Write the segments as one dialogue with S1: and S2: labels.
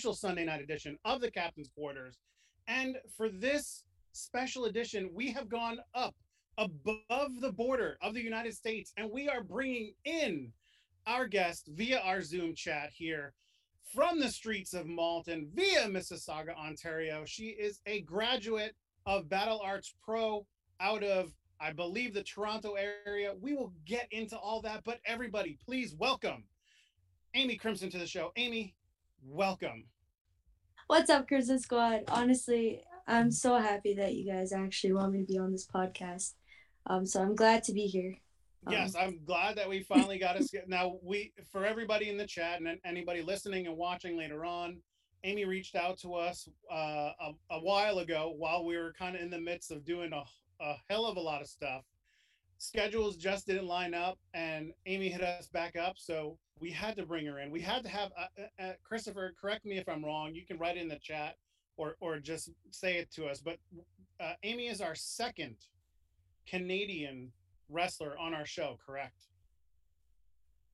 S1: special Sunday night edition of the Captain's Quarters. And for this special edition, we have gone up above the border of the United States, and we are bringing in our guest via our Zoom chat here from the streets of Malton via Mississauga, Ontario. She is a graduate of Battle Arts Pro out of I believe the Toronto area. We will get into all that, but everybody, please welcome Amy Crimson to the show. Amy, welcome.
S2: What's up, Crimson Squad? Honestly, I'm so happy that you guys actually want me to be on this podcast. Um, so I'm glad to be here. Um,
S1: yes, I'm glad that we finally got us. Now, we for everybody in the chat and anybody listening and watching later on, Amy reached out to us uh, a, a while ago while we were kind of in the midst of doing a a hell of a lot of stuff. Schedules just didn't line up, and Amy hit us back up, so we had to bring her in. We had to have uh, uh, uh, Christopher. Correct me if I'm wrong. You can write it in the chat, or or just say it to us. But uh, Amy is our second Canadian wrestler on our show. Correct.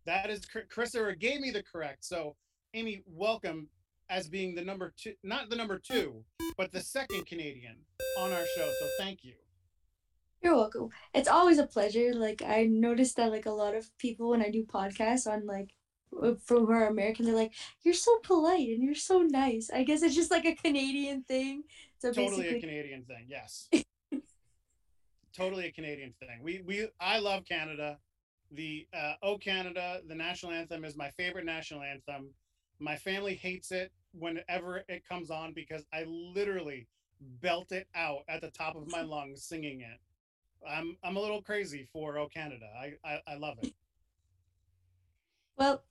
S1: That is Christopher gave me the correct. So Amy, welcome as being the number two, not the number two, but the second Canadian on our show. So thank you.
S2: You're welcome. It's always a pleasure. Like I noticed that like a lot of people when I do podcasts on like from who are American, they're like, "You're so polite and you're so nice." I guess it's just like a Canadian thing.
S1: So totally basically... a Canadian thing. Yes. totally a Canadian thing. We we I love Canada. The uh, "Oh Canada," the national anthem is my favorite national anthem. My family hates it whenever it comes on because I literally belt it out at the top of my lungs singing it. I'm I'm a little crazy for Oh Canada. I, I, I love it.
S2: Well,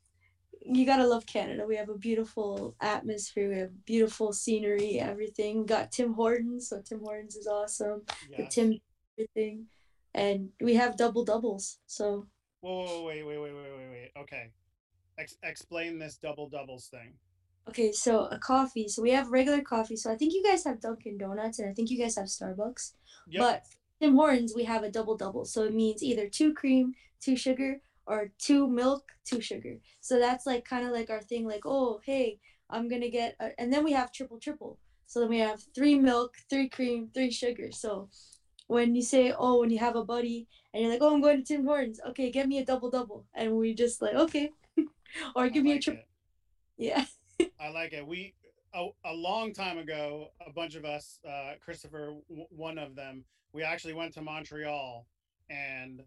S2: you gotta love Canada. We have a beautiful atmosphere. We have beautiful scenery. Everything. We got Tim Hortons, so Tim Hortons is awesome. Yes. The Tim everything, and we have double doubles. So.
S1: Whoa, whoa, wait, wait, wait, wait, wait, wait. Okay, Ex- explain this double doubles thing.
S2: Okay, so a coffee. So we have regular coffee. So I think you guys have Dunkin' Donuts, and I think you guys have Starbucks. Yep. But Tim Hortons, we have a double double. So it means either two cream, two sugar, or two milk, two sugar. So that's like kind of like our thing, like, oh, hey, I'm going to get, a, and then we have triple triple. So then we have three milk, three cream, three sugar. So when you say, oh, when you have a buddy and you're like, oh, I'm going to Tim Hortons, okay, get me a double double. And we just like, okay. or give I me a triple. Yeah.
S1: I like it. We, a, a long time ago, a bunch of us, uh, Christopher, w- one of them, we actually went to Montreal and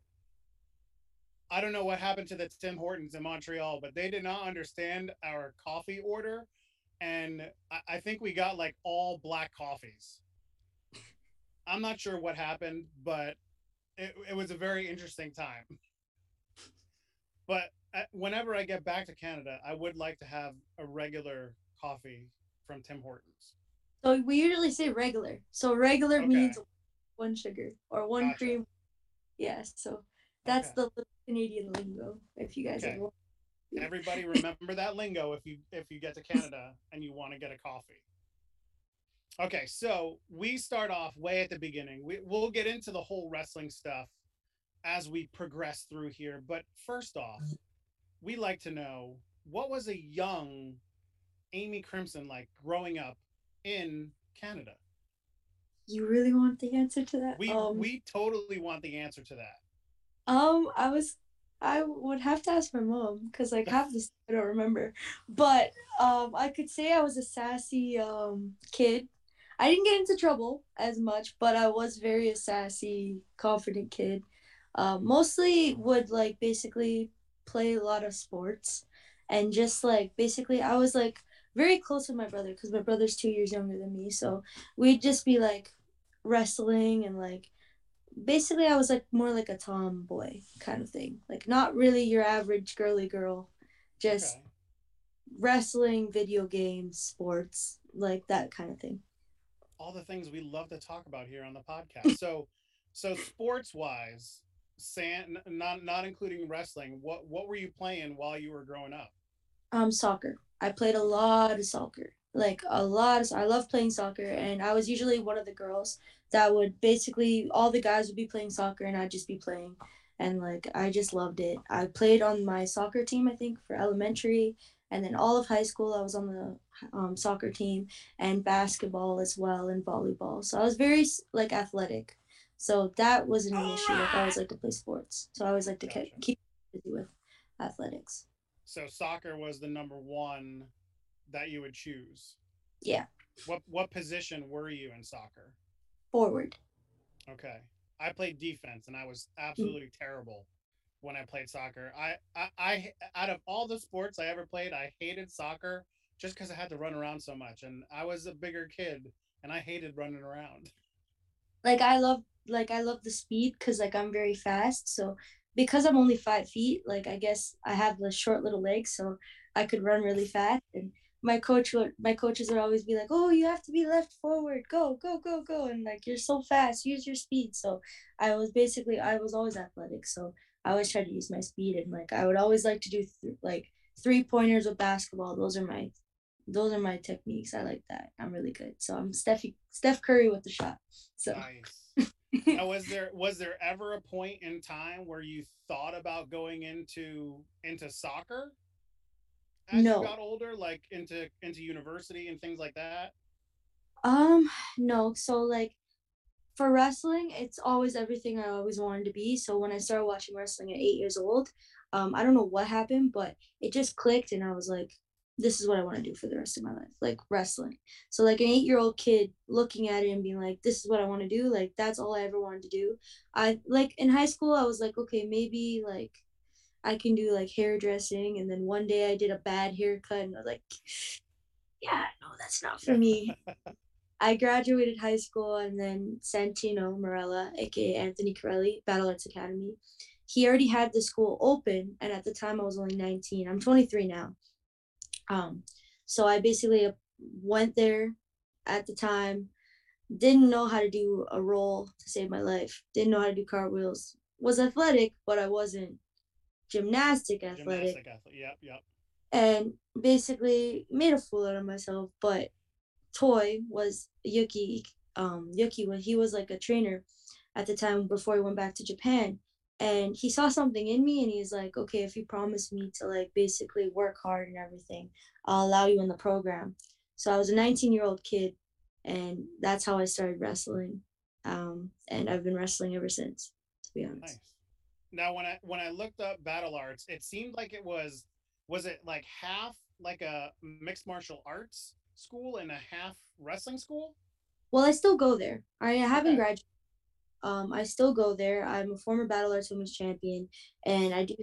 S1: I don't know what happened to the Tim Hortons in Montreal, but they did not understand our coffee order. And I, I think we got like all black coffees. I'm not sure what happened, but it, it was a very interesting time. But uh, whenever I get back to Canada, I would like to have a regular coffee from Tim Hortons.
S2: So we usually say regular. So regular okay. means one sugar or one gotcha. cream. Yeah, so that's okay. the Canadian lingo. If you guys okay.
S1: Everybody remember that lingo if you if you get to Canada and you want to get a coffee. Okay, so we start off way at the beginning. We, we'll get into the whole wrestling stuff as we progress through here. But first off, we like to know what was a young Amy Crimson like growing up in Canada?
S2: You really want the answer to that?
S1: We um, we totally want the answer to that.
S2: Um, I was I would have to ask my mom because like half this I don't remember, but um, I could say I was a sassy um kid. I didn't get into trouble as much, but I was very a sassy, confident kid. Um, mostly would like basically play a lot of sports, and just like basically I was like very close with my brother because my brother's two years younger than me. So we'd just be like wrestling and like basically I was like more like a tomboy kind of thing. Like not really your average girly girl, just okay. wrestling, video games, sports, like that kind of thing.
S1: All the things we love to talk about here on the podcast. so so sports wise, San not not including wrestling, what what were you playing while you were growing up?
S2: Um soccer. I played a lot of soccer like a lot of, I love playing soccer and I was usually one of the girls that would basically all the guys would be playing soccer and I'd just be playing and like I just loved it. I played on my soccer team, I think, for elementary, and then all of high school I was on the um, soccer team and basketball as well and volleyball. So I was very like athletic. So that wasn't an issue. Like I always like to play sports, so I always like to
S1: Gotcha.
S2: keep busy with athletics.
S1: So soccer was the number one that you would choose.
S2: Yeah,
S1: What what position were you in soccer?
S2: forward.
S1: Okay. I played defense and I was absolutely terrible when I played soccer. I, I, I out of all the sports I ever played, I hated soccer just because I had to run around so much. And I was a bigger kid and I hated running around.
S2: Like I love like I love the speed because like I'm very fast. So because I'm only five feet, like I guess I have the short little legs, so I could run really fast. And my coach would my coaches would always be like, "Oh, you have to be left forward. Go, go, go, go!" And like you're so fast, use your speed. So I was basically I was always athletic. So I always tried to use my speed and like I would always like to do th- like three pointers with basketball. Those are my those are my techniques. I like that. I'm really good. So I'm Steph Steph Curry with the shot. So
S1: Nice. now, was there was there ever a point in time where you thought about going into into soccer as
S2: No.
S1: you got older, like into into university and things like that?
S2: Um, no. So like for wrestling, it's always everything I always wanted to be. So when I started watching wrestling at eight years old, um, I don't know what happened, but it just clicked and I was like, this is what I want to do for the rest of my life, like wrestling. So like an eight year old kid looking at it and being like, this is what I want to do, like that's all I ever wanted to do. I like in high school I was like, okay, maybe like I can do like hairdressing and then one day I did a bad haircut and I was like, yeah, no, that's not for me. I graduated high school and then Santino Marella, aka Anthony Carelli, Battle Arts Academy. He already had the school open, and at the time I was only 19. I'm 23 now. Um, so I basically went there at the time, didn't know how to do a roll to save my life, didn't know how to do cartwheels, was athletic, but I wasn't gymnastic athletic
S1: Gymnastic athlete. Yep, yep.
S2: and basically made a fool out of myself. But Toy was Yuki. Um, Yuki was he was like a trainer at the time before he went back to Japan, and he saw something in me, and he's like, okay, if you promise me to like basically work hard and everything, I'll allow you in the program. So I was a 19 year old kid, and that's how I started wrestling. Um, and I've been wrestling ever since. To be honest.
S1: Nice. Now, when I when I looked up battle arts, it seemed like it was was it like half like a mixed martial arts school and a half wrestling school?
S2: Well, I still go there. I haven't
S1: Okay.
S2: graduated. Um, I still go there. I'm a former Battle Arts Women's Champion, and I do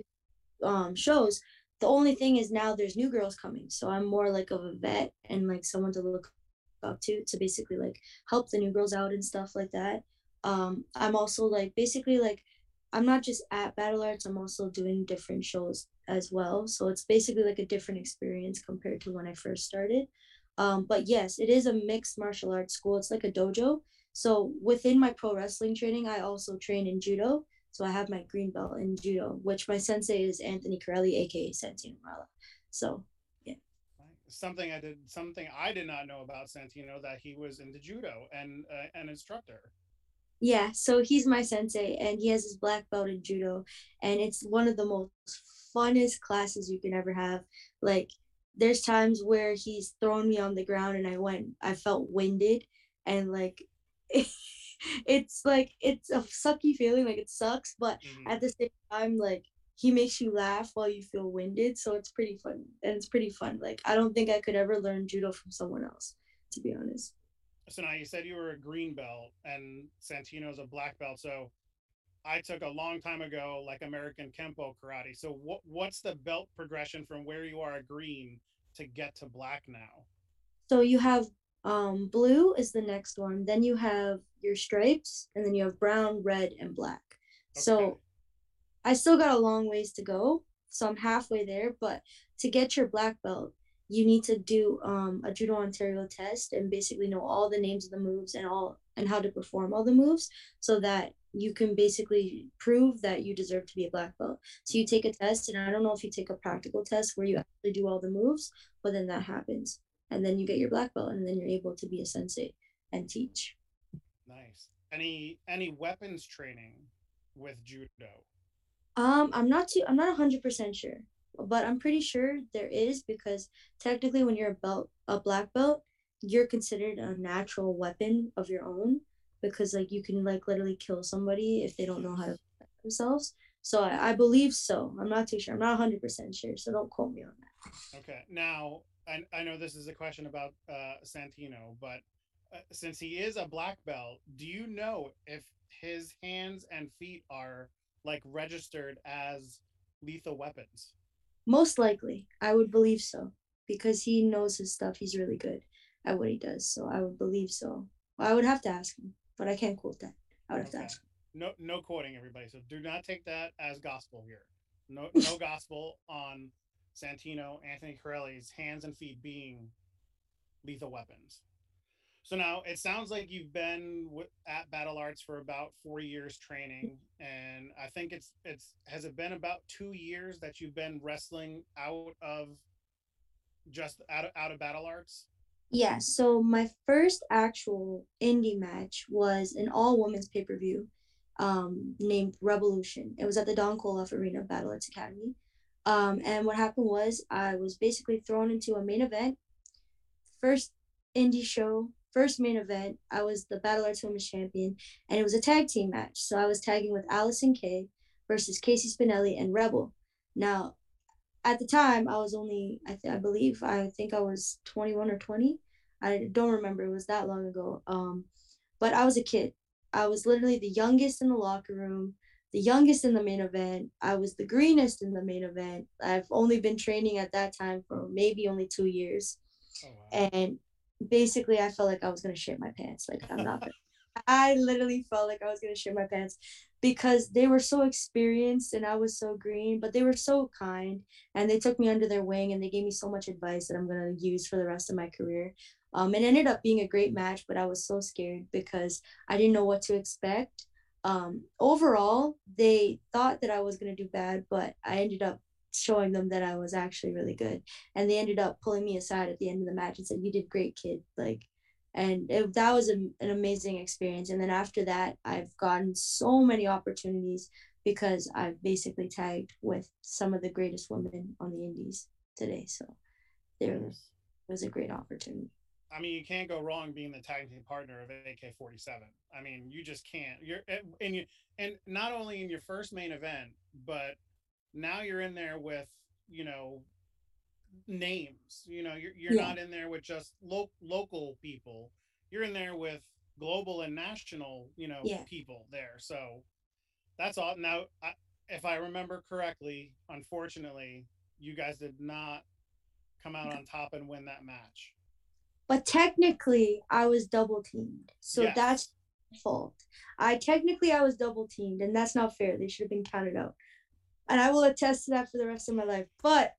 S2: um shows. The only thing is now there's new girls coming, so I'm more like of a vet and like someone to look up to to basically like help the new girls out and stuff like that. Um, I'm also like basically like I'm not just at Battle Arts. I'm also doing different shows as well. So it's basically like a different experience compared to when I first started. Um, but yes, it is a mixed martial arts school. It's like a dojo. So within my pro wrestling training, I also train in judo. So I have my green belt in judo, which my sensei is Anthony Carelli, aka Santino Marella. So
S1: Right. Something I did something I did not know about Santino that he was into judo and uh, an instructor.
S2: Yeah, so he's my sensei and he has his black belt in judo. And it's one of the most funnest classes you can ever have. Like there's times where he's thrown me on the ground and I went, I felt winded and like it's like it's a sucky feeling, like it sucks, but
S1: Mhm.
S2: at the same time like he makes you laugh while you feel winded so it's pretty fun and it's pretty fun like i don't think i could ever learn judo from someone else to be honest
S1: So now you said you were a green belt and Santino's a black belt. So I took a long time ago like American Kempo karate. So what what's the belt progression from where you are a green to get to black now?
S2: so you have um blue is the next one then you have your stripes and then you have brown red and black so I still got a long ways to go. So I'm halfway there. But to get your black belt, you need to do um, a Judo Ontario test and basically know all the names of the moves and all and how to perform all the moves so that you can basically prove that you deserve to be a black belt. So you take a test, and I don't know if you take a practical test where you actually do all the moves, but then that happens. And then you get your black belt, and then you're able to be a sensei and teach.
S1: Nice. Any any weapons training with judo?
S2: Um, I'm not too. I'm not hundred percent sure, but I'm pretty sure there is because technically, when you're a belt, a black belt, you're considered a natural weapon of your own because like you can like literally kill somebody if they don't know how to protect themselves. So I, I believe so. I'm not too sure. I'm not hundred percent sure. So don't quote me on that.
S1: Okay. Now I, I know this is a question about uh, Santino, but uh, since he is a black belt, do you know if his hands and feet are like registered as lethal weapons?
S2: Most likely, I would believe so because he knows his stuff. He's really good at what he does. So I would believe so. I would have to ask him, but I can't quote that. I would have okay. to ask him.
S1: No, no quoting everybody. So do not take that as gospel here. No, no gospel on Santino, Anthony Carelli's hands and feet being lethal weapons. So now it sounds like you've been w- at Battle Arts for about four years training, and I think it's it's has it been about two years that you've been wrestling out of just out of, out of Battle Arts.
S2: Yeah. So my first actual indie match was an all women's pay per view, um, named Revolution. It was at the Don Koloff Arena of Battle Arts Academy. Um, and what happened was I was basically thrown into a main event, first indie show first main event, I was the Battle Arts Women's Champion, and it was a tag team match. So I was tagging with Allysin Kay versus KC Spinelli and Rebel. Now, at the time, I was only, I, th- I believe, I think I was 21 or 20. I don't remember. It was that long ago. Um, but I was a kid. I was literally the youngest in the locker room, the youngest in the main event. I was the greenest in the main event. I've only been training at that time for maybe only two years. Oh, wow. And basically I felt like I was gonna shit my pants. Like I'm not. I literally felt like I was gonna shit my pants because they were so experienced and I was so green, but they were so kind and they took me under their wing and they gave me so much advice that I'm gonna use for the rest of my career. Um, it ended up being a great match, but I was so scared because I didn't know what to expect. Um, overall, they thought that I was gonna do bad, but I ended up showing them that I was actually really good. And they ended up pulling me aside at the end of the match and said, "You did great, kid." Like, and it, that was a, an amazing experience. And then after that, I've gotten so many opportunities because I've basically tagged with some of the greatest women on the indies today. So there was, it was a great opportunity.
S1: I mean, you can't go wrong being the tag team partner of AK-47. I mean, you just can't. You're eh, and you and not only in your first main event, but now you're in there with you know names you know you're, you're yeah. not in there with just lo- local people. You're in there with global and national you know yeah. people there. So that's all now I, if i remember correctly unfortunately you guys did not come out on top and win that match.
S2: But technically i was double teamed so yes. that's fault. I technically i was double teamed and that's not fair. They should have been counted out and I will attest to that for the rest of my life. But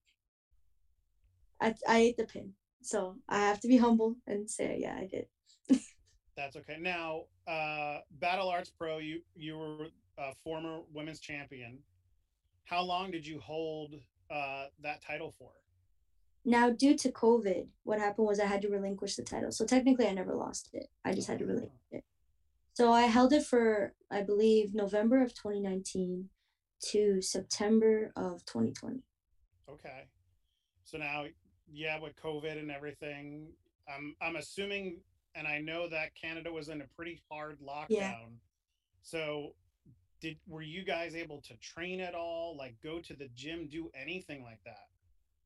S2: I I ate the pin, so I have to be humble and say, yeah, I did.
S1: That's okay. Now, uh, Battle Arts Pro, you you were a former women's champion. How long did you hold uh, that title for?
S2: Now, due to COVID, what happened was I had to relinquish the title. So technically, I never lost it. I just had to relinquish it. So I held it for, I believe, November of 2019 to September of 2020.
S1: Okay. So now, yeah, with COVID and everything, I'm I'm assuming, and I know that Canada was in a pretty hard lockdown. Yeah. So, did were you guys able to train at all? Like, go to the gym, do anything like that?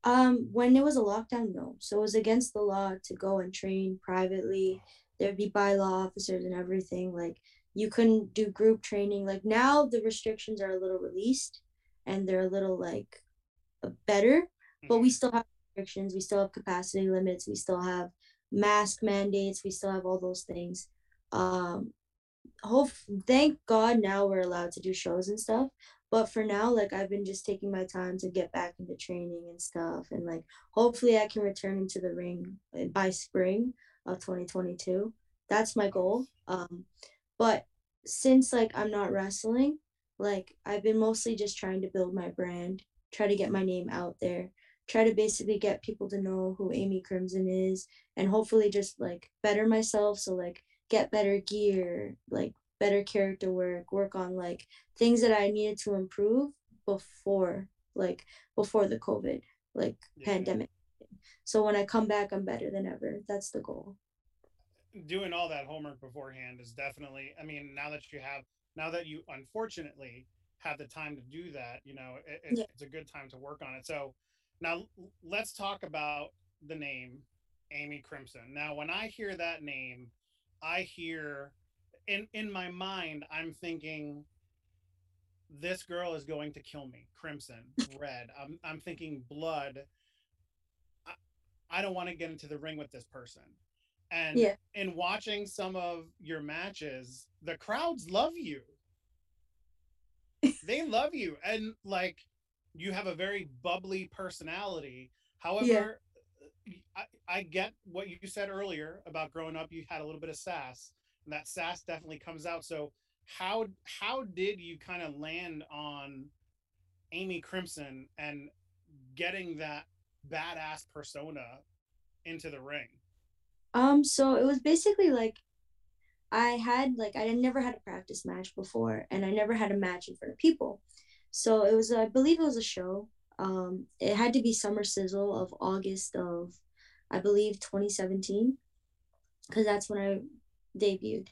S2: Um, when there was a lockdown, no. So it was against the law to go and train privately. There'd be bylaw officers and everything. Like you couldn't do group training. Like now the restrictions are a little released and they're a little like better but we mm-hmm. still have restrictions. We still have capacity limits. We still have mask mandates. We still have all those things. Um hope thank god now we're allowed to do shows and stuff but for now like i've been just taking my time to get back into training and stuff and like hopefully i can return into the ring uh, by spring of 2022 that's my goal. Um but since like I'm not wrestling, like I've been mostly just trying to build my brand, try to get my name out there, try to basically get people to know who Amy Crimson is and hopefully just like better myself so like get better gear, like better character work, work on like things that I needed to improve before like before the COVID like
S1: Yeah.
S2: pandemic. So when I come back, I'm better than ever. That's the goal.
S1: Doing all that homework beforehand is definitely i mean now that you have now that you unfortunately have the time to do that you know it, it's,
S2: Yeah.
S1: it's a good time to work on it. So now let's talk about the name amy crimson. Now when i hear that name i hear in in my mind i'm thinking this girl is going to kill me. Crimson red. I'm, I'm thinking blood. I, I don't want to get into the ring with this person and
S2: Yeah.
S1: in watching some of your matches, the crowds love you. they love you. And like you have a very bubbly personality. However, I, I get what you said earlier about growing up, you had a little bit of sass, and that sass definitely comes out. So how how did you kind of land on Amy Crimson and getting that badass persona into the ring?
S2: Um, so it was basically like I had like I had never had a practice match before, and I never had a match in front of people. So it was, I believe, it was a show. Um, it had to be Summer Sizzle of August of, I believe, 2017, because that's when I debuted,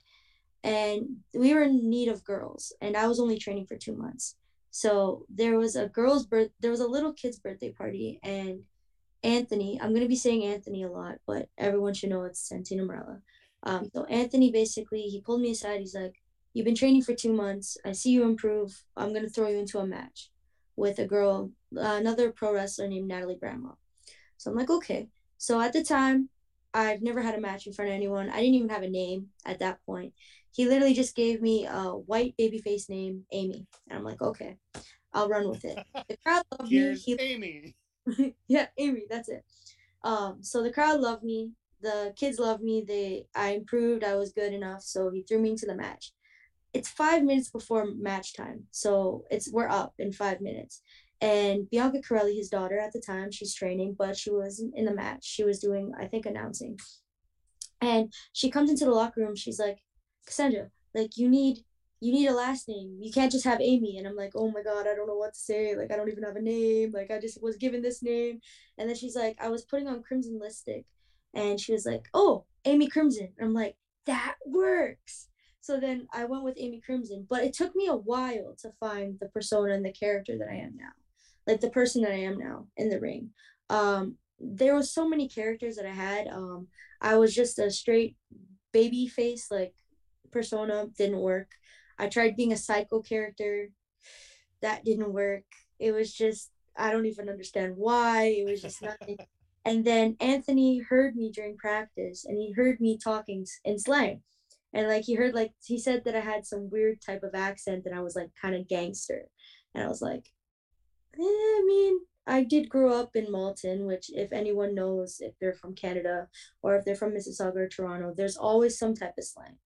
S2: and we were in need of girls, and I was only training for two months. So there was a girl's birth, there was a little kid's birthday party, and Anthony, I'm gonna be saying Anthony a lot, but everyone should know it's Santino Marella. Um, so Anthony basically he pulled me aside. He's like, "You've been training for two months. I see you improve. I'm gonna throw you into a match with a girl, uh, another pro wrestler named Natalie Bramwell." So I'm like, "Okay." So at the time, I've never had a match in front of anyone. I didn't even have a name at that point. He literally just gave me a white babyface name, Amy, and I'm like, "Okay, I'll run with it." The crowd loved me.
S1: Here's
S2: He
S1: Amy.
S2: yeah, Amy, that's it. Um, so the crowd loved me. The kids loved me. They I improved. I was good enough. So he threw me into the match. It's five minutes before match time. So it's we're up in five minutes. And Bianca Carelli, his daughter at the time, she's training, but she wasn't in the match. She was doing, I think, announcing. And she comes into the locker room. She's like, Cassandra, like you need you need a last name. You can't just have Amy. And I'm like, oh my God, I don't know what to say. Like, I don't even have a name. Like, I just was given this name. And then she's like, I was putting on Crimson Lipstick. And she was like, oh, Amy Crimson. And I'm like, that works. So then I went with Amy Crimson. But it took me a while to find the persona and the character that I am now. Like, the person that I am now in the ring. Um, there was so many characters that I had. Um, I was just a straight baby face, like, persona. Didn't work. I tried being a psycho character. That didn't work. It was just, I don't even understand why. It was just nothing. and then Anthony heard me during practice and he heard me talking in slang. And like he heard, like, he said that I had some weird type of accent and I was like kind of gangster. And I was like, eh, I mean, I did grow up in Malton, which, if anyone knows, if they're from Canada or if they're from Mississauga or Toronto, there's always some type of slang.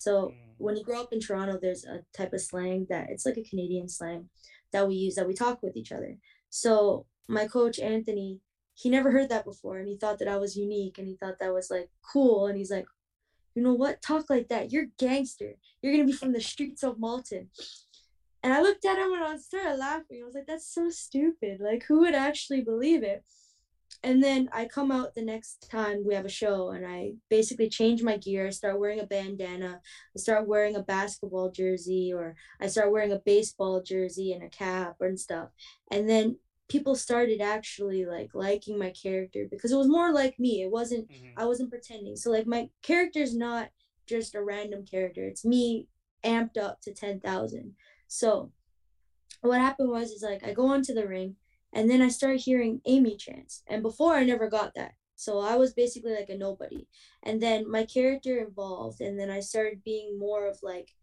S2: So
S1: Mm.
S2: when you grow up in Toronto, there's a type of slang that it's like a Canadian slang that we use that we talk with each other. So my coach Anthony, he never heard that before, and he thought that I was unique, and he thought that was like cool, and he's like, you know what, talk like that. You're gangster. You're gonna be from the streets of Malton. And I looked at him and I started laughing. I was like, that's so stupid. Like, who would actually believe it? And then I come out the next time we have a show and I basically change my gear. I start wearing a bandana. I start wearing a basketball jersey or I start wearing a baseball jersey and a cap and stuff. And then people started actually like liking my character because it was more like me. It wasn't
S1: Mhm.
S2: I wasn't pretending. So like my character's not just a random character. It's me amped up to 10,000. So what happened was is like I go onto the ring and then I started hearing Amy chants. And before I never got that. So I was basically like a nobody. And then my character evolved and then I started being more of like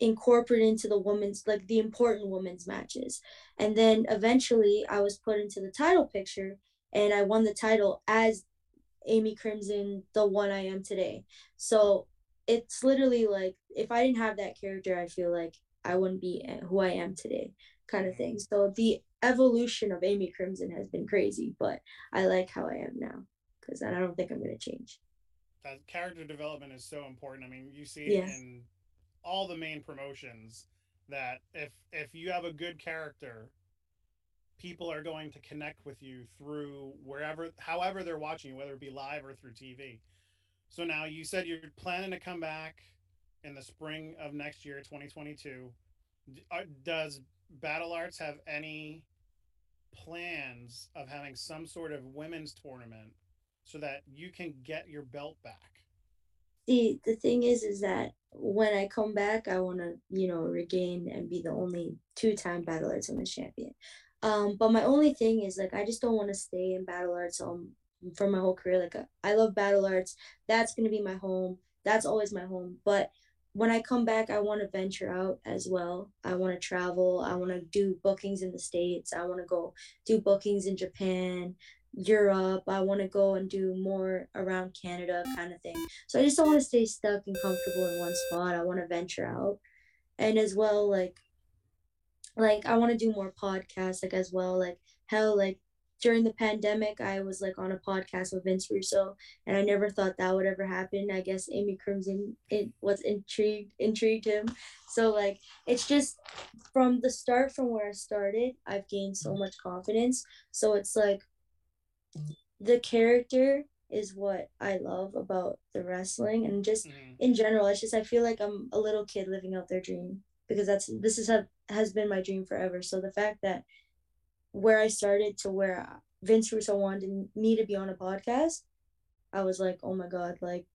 S2: incorporated into the women's like the important women's matches. And then eventually I was put into the title picture and I won the title as Amy Crimson, the one I am today. So it's literally like if I didn't have that character, I feel like I wouldn't be eh, who I am today, kind of thing. So the evolution of Amy Crimson has been crazy, but I like how I am now because I don't think I'm gonna change.
S1: that character development is so important. I mean, you see
S2: Yeah.
S1: in all the main promotions that if if you have a good character, people are going to connect with you through wherever, however they're watching you, whether it be live or through TV. So now you said you're planning to come back in the spring of next year, 2022. Uh, does Battle Arts have any plans of having some sort of women's tournament so that you can get your belt back?
S2: See, the thing is, is that when I come back, I want to, you know, regain and be the only two-time Battle Arts Women's Champion. Um, but my only thing is like I just don't want to stay in Battle Arts um for my whole career. Like I love Battle Arts. That's gonna be my home. That's always my home. But when I come back, I want to venture out as well. I want to travel. I want to do bookings in the States. I want to go do bookings in Japan, Europe. I want to go and do more around Canada kind of thing. So I just don't want to stay stuck and comfortable in one spot. I want to venture out. And as well, like, like I want to do more podcasts, like as well. Like, how like during the pandemic, I was like on a podcast with Vince Russo, and I never thought that would ever happen. I guess Amy Crimson it was intrigued intrigued him. So like it's just from the start, from where I started, I've gained so much confidence. So it's like the character is what I love about the wrestling, and just mm-hmm. in general, it's just I feel like I'm a little kid living out their dream because that's this is have, has been my dream forever. So the fact that where I started to where uh, Vince Russo wanted me to be on a podcast, I was like, oh my God, like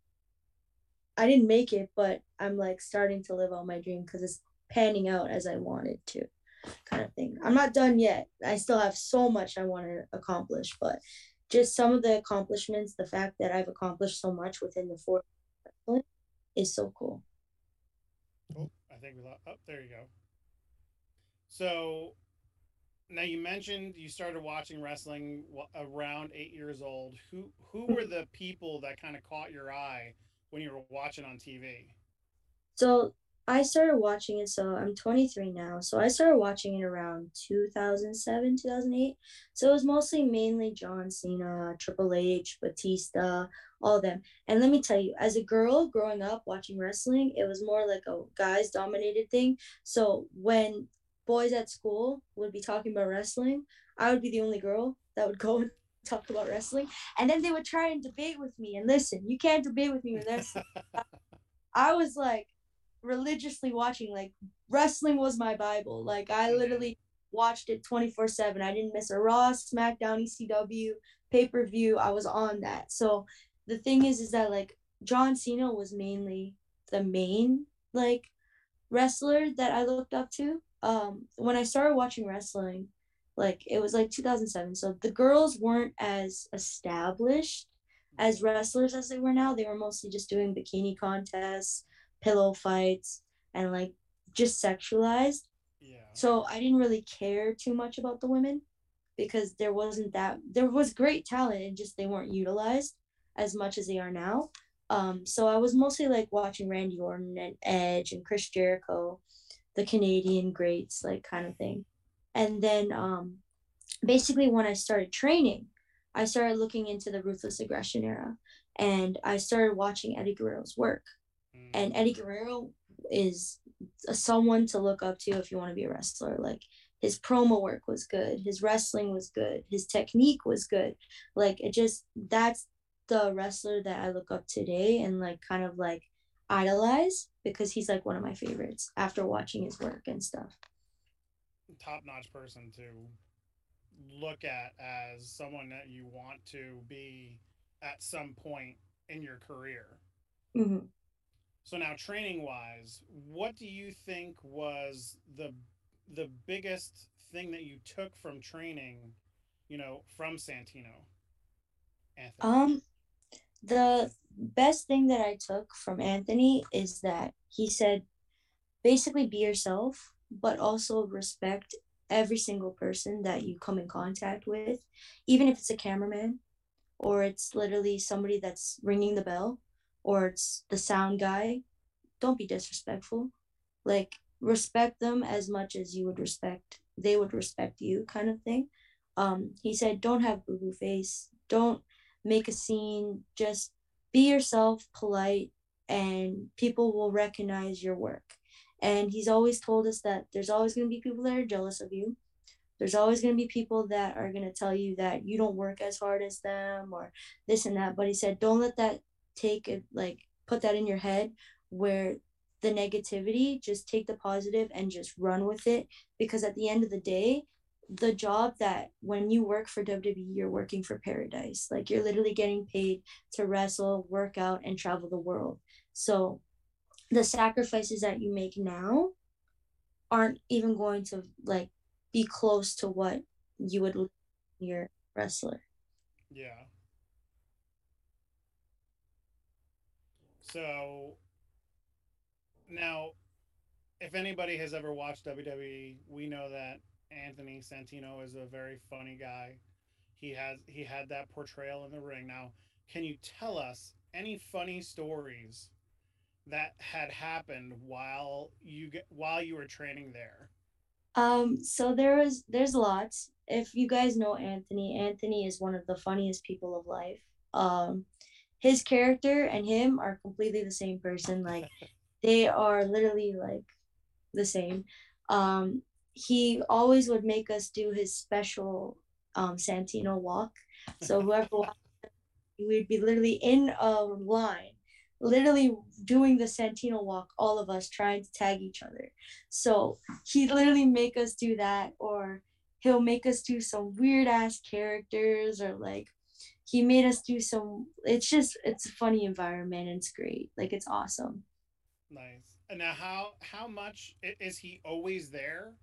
S2: I didn't make it, but I'm like starting to live out my dream because it's panning out as I wanted to, kind of thing. I'm not done yet. I still have so much I want to accomplish, but just some of the accomplishments, the fact that I've accomplished so much within the four is so cool.
S1: Oh, I think we lost. Oh, there you go. So now you mentioned you started watching wrestling around eight years old. Who who were mm-hmm. the people that kind of caught your eye when you were watching on TV?
S2: So I started watching it. So I'm 23 now. So I started watching it around 2007, 2008. So it was mostly mainly John Cena, Triple H, Batista, all of them. And let me tell you, as a girl growing up watching wrestling, it was more like a guys dominated thing. So when boys at school would be talking about wrestling, I would be the only girl that would go and talk about wrestling. And then they would try and debate with me. And listen, you can't debate with me with this. I was like religiously watching, like wrestling was my Bible. Like I mm-hmm. literally watched it 24 7. I didn't miss a Raw, SmackDown, ECW, pay per view. I was on that. So the thing is, is that like John Cena was mainly the main like wrestler that I looked up to um when I started watching wrestling, like it was like 2007. So the girls weren't as established as wrestlers as they were now. They were mostly just doing bikini contests, pillow fights, and like just sexualized. Yeah. So I didn't really care too much about the women because there wasn't that there was great talent and just they weren't utilized as much as they are now. Um, so I was mostly like watching Randy Orton and Edge and Chris Jericho the Canadian greats, like kind of thing. And then um, basically, when I started training, I started looking into the ruthless aggression era and I started watching Eddie Guerrero's work. Mm. And Eddie Guerrero is someone to look up to if you want to be a wrestler. Like his promo work was good, his wrestling was good, his technique was good. Like it just that's the wrestler that I look up today and like kind of like idolize because he's like one of my favorites after watching his work and stuff.
S1: Top notch person to look at as someone that you want to be at some point in your career. Mm-hmm. So now, training wise, what do you think was the the biggest thing that you took from training? You know, from Santino.
S2: Anthony? Um, the best thing that I took from Anthony is that he said basically be yourself, but also respect every single person that you come in contact with, even if it's a cameraman or it's literally somebody that's ringing the bell or it's the sound guy. Don't be disrespectful. Like respect them as much as you would respect they would respect you kind of thing. Um, he said don't have boo boo face. Don't make a scene. Just be yourself, polite, and people will recognize your work. And he's always told us that there's always going to be people that are jealous of you, There's always going to be people that are going to tell you that you don't work as hard as them or this and that. But he said, don't let that take it, like, put that in your head where the negativity, just take the positive and just run with it. Because at the end of the day, the job that when you work for WWE, you're working for paradise. Like you're literally getting paid to wrestle, work out, and travel the world. So the sacrifices that you make now aren't even going to like be close to what you would your wrestler.
S1: Yeah. So now if anybody has ever watched WWE, we know that Anthony Santino is a very funny guy. He has he had that portrayal in the ring. Now, can you tell us any funny stories that had happened while you get while you were training there?
S2: Um, so there was there's lots. If you guys know Anthony, Anthony is one of the funniest people of life. Um, his character and him are completely the same person. Like they are literally like the same. Um, he always would make us do his special um, Santino walk. So whoever we'd be literally in a line literally doing the Santino walk, all of us trying to tag each other. So he'd literally make us do that, or he'll make us do some weird ass characters, or like he made us do some. It's just it's a funny environment. And it's great. Like it's awesome.
S1: Nice. And now, how how much is he always there?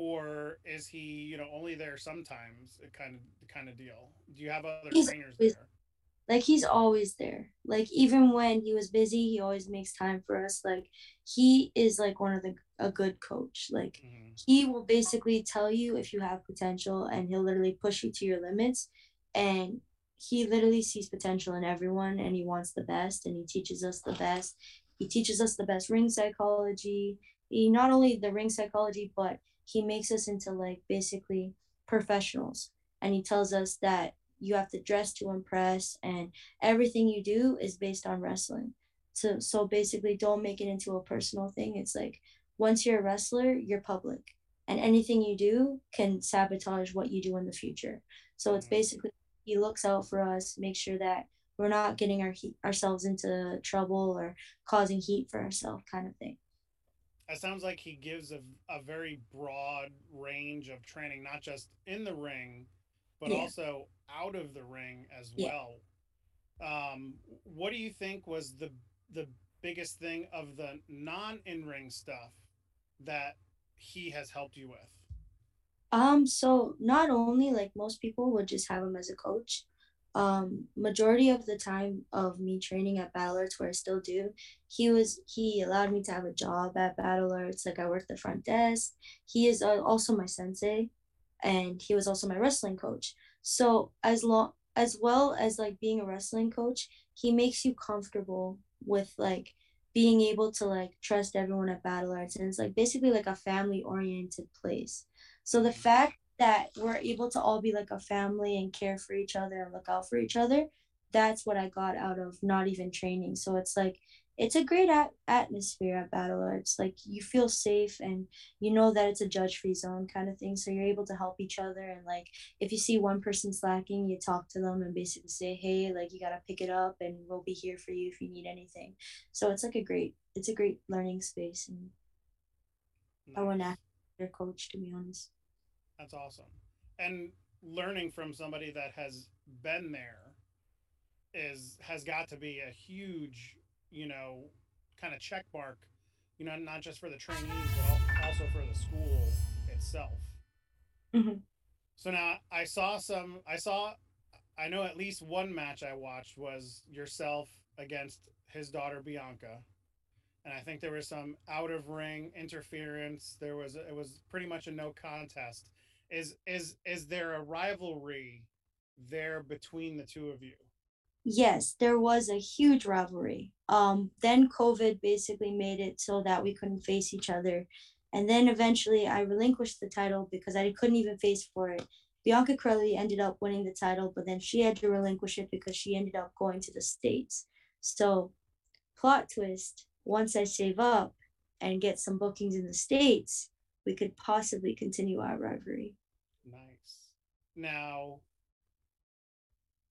S1: Or is he you know only there sometimes kind of kind of deal? Do you have other he's trainers there?
S2: Like he's always there. Like even when he was busy he always makes time for us. Like he is like one of the a good coach. Like mm-hmm. he will basically tell you if you have potential and he'll literally push you to your limits. And he literally sees potential in everyone and he wants the best and he teaches us the best. He teaches us the best ring psychology. He not only the ring psychology but he makes us into like basically professionals. And he tells us that you have to dress to impress and everything you do is based on wrestling. So so basically don't make it into a personal thing. It's like once you're a wrestler you're public. And anything you do can sabotage what you do in the future. So it's mm-hmm. basically he looks out for us make sure that we're not getting our heat, ourselves into trouble or causing heat for ourselves kind of thing
S1: it sounds like he gives a, a very broad range of training not just in the ring but yeah. also out of the ring as yeah. well. Um, what do you think was the the biggest thing of the non in ring stuff that he has helped you with?
S2: Um, so not only like most people would just have him as a coach. Um, majority of the time of me training at Battle Arts, where I still do, he was he allowed me to have a job at Battle Arts. Like I worked the front desk. He is uh, also my sensei and he was also my wrestling coach. So as long as well as like being a wrestling coach, he makes you comfortable with like being able to like trust everyone at Battle Arts and it's like basically like a family oriented place. So the fact that we're able to all be like a family and care for each other and look out for each other, that's what I got out of not even training. So it's like it's a great at- atmosphere at Battle Arts. Like you feel safe and you know that it's a judge free zone kind of thing. So you're able to help each other. And like if you see one person slacking, you talk to them and basically say, hey, like you got to pick it up and we'll be here for you if you need anything. So it's like a great, it's a great learning space. And nice. I want to their coach, to be honest.
S1: That's awesome. And learning from somebody that has been there is has got to be a huge you know, kind of check mark, you know, not just for the trainees, but also for the school itself. Mm-hmm. So now I saw some, I saw, I know at least one match I watched was yourself against his daughter Bianca. And I think there was some out of ring interference. There was, it was pretty much a no contest. Is, is, is there a rivalry there between the two of you?
S2: yes, there was a huge rivalry. Um, then COVID basically made it so that we couldn't face each other. And then eventually I relinquished the title because I couldn't even face for it. Bianca Carelli ended up winning the title, but then she had to relinquish it because she ended up going to the States. So, plot twist once I save up and get some bookings in the States, we could possibly continue our rivalry.
S1: Now,